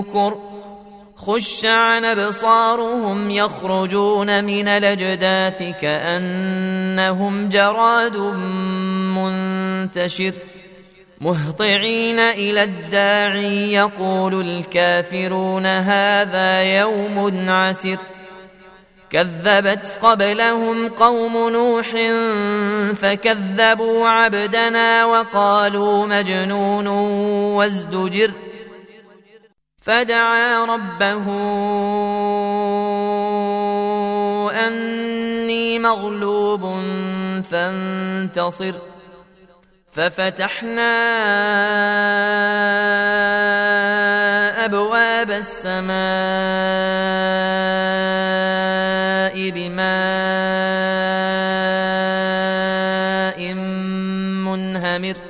نكر خش عن أبصارهم يخرجون من الأجداث كأنهم جراد منتشر مهطعين إلى الداعي يقول الكافرون هذا يوم عسر كذبت قبلهم قوم نوح فكذبوا عبدنا وقالوا مجنون وازدجر فدعا ربه أني مغلوب فانتصر. ففتحنا أبواب السماء بماء منهمر.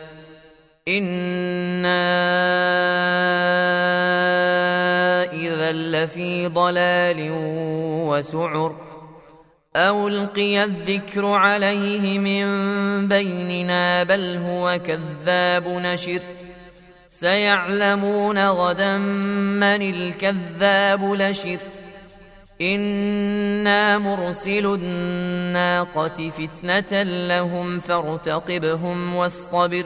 إنا إذا لفي ضلال وسعر أو ألقي الذكر عليه من بيننا بل هو كذاب نشر سيعلمون غدا من الكذاب لشر إنا مرسل الناقة فتنة لهم فارتقبهم واصطبر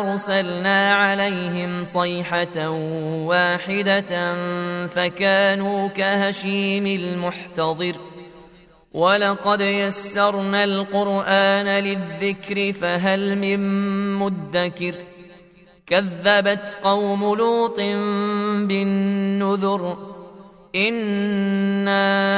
أرسلنا عليهم صيحة واحدة فكانوا كهشيم المحتضر. ولقد يسرنا القرآن للذكر فهل من مدكر. كذبت قوم لوط بالنذر. إنا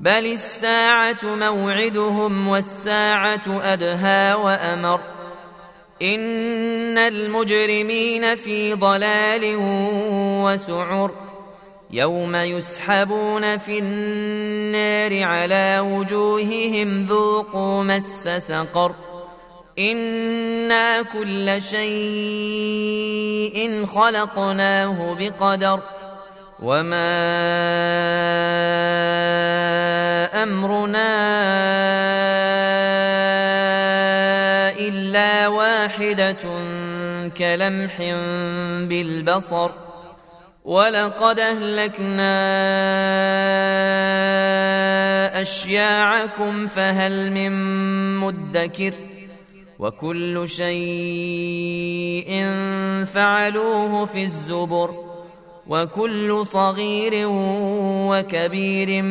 بل الساعة موعدهم والساعة أدهى وأمر إن المجرمين في ضلال وسعر يوم يسحبون في النار على وجوههم ذوقوا مس سقر أنا كل شيء خلقناه بقدر وما الا واحدة كلمح بالبصر ولقد أهلكنا أشياعكم فهل من مدكر وكل شيء فعلوه في الزبر وكل صغير وكبير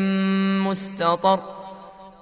مستطر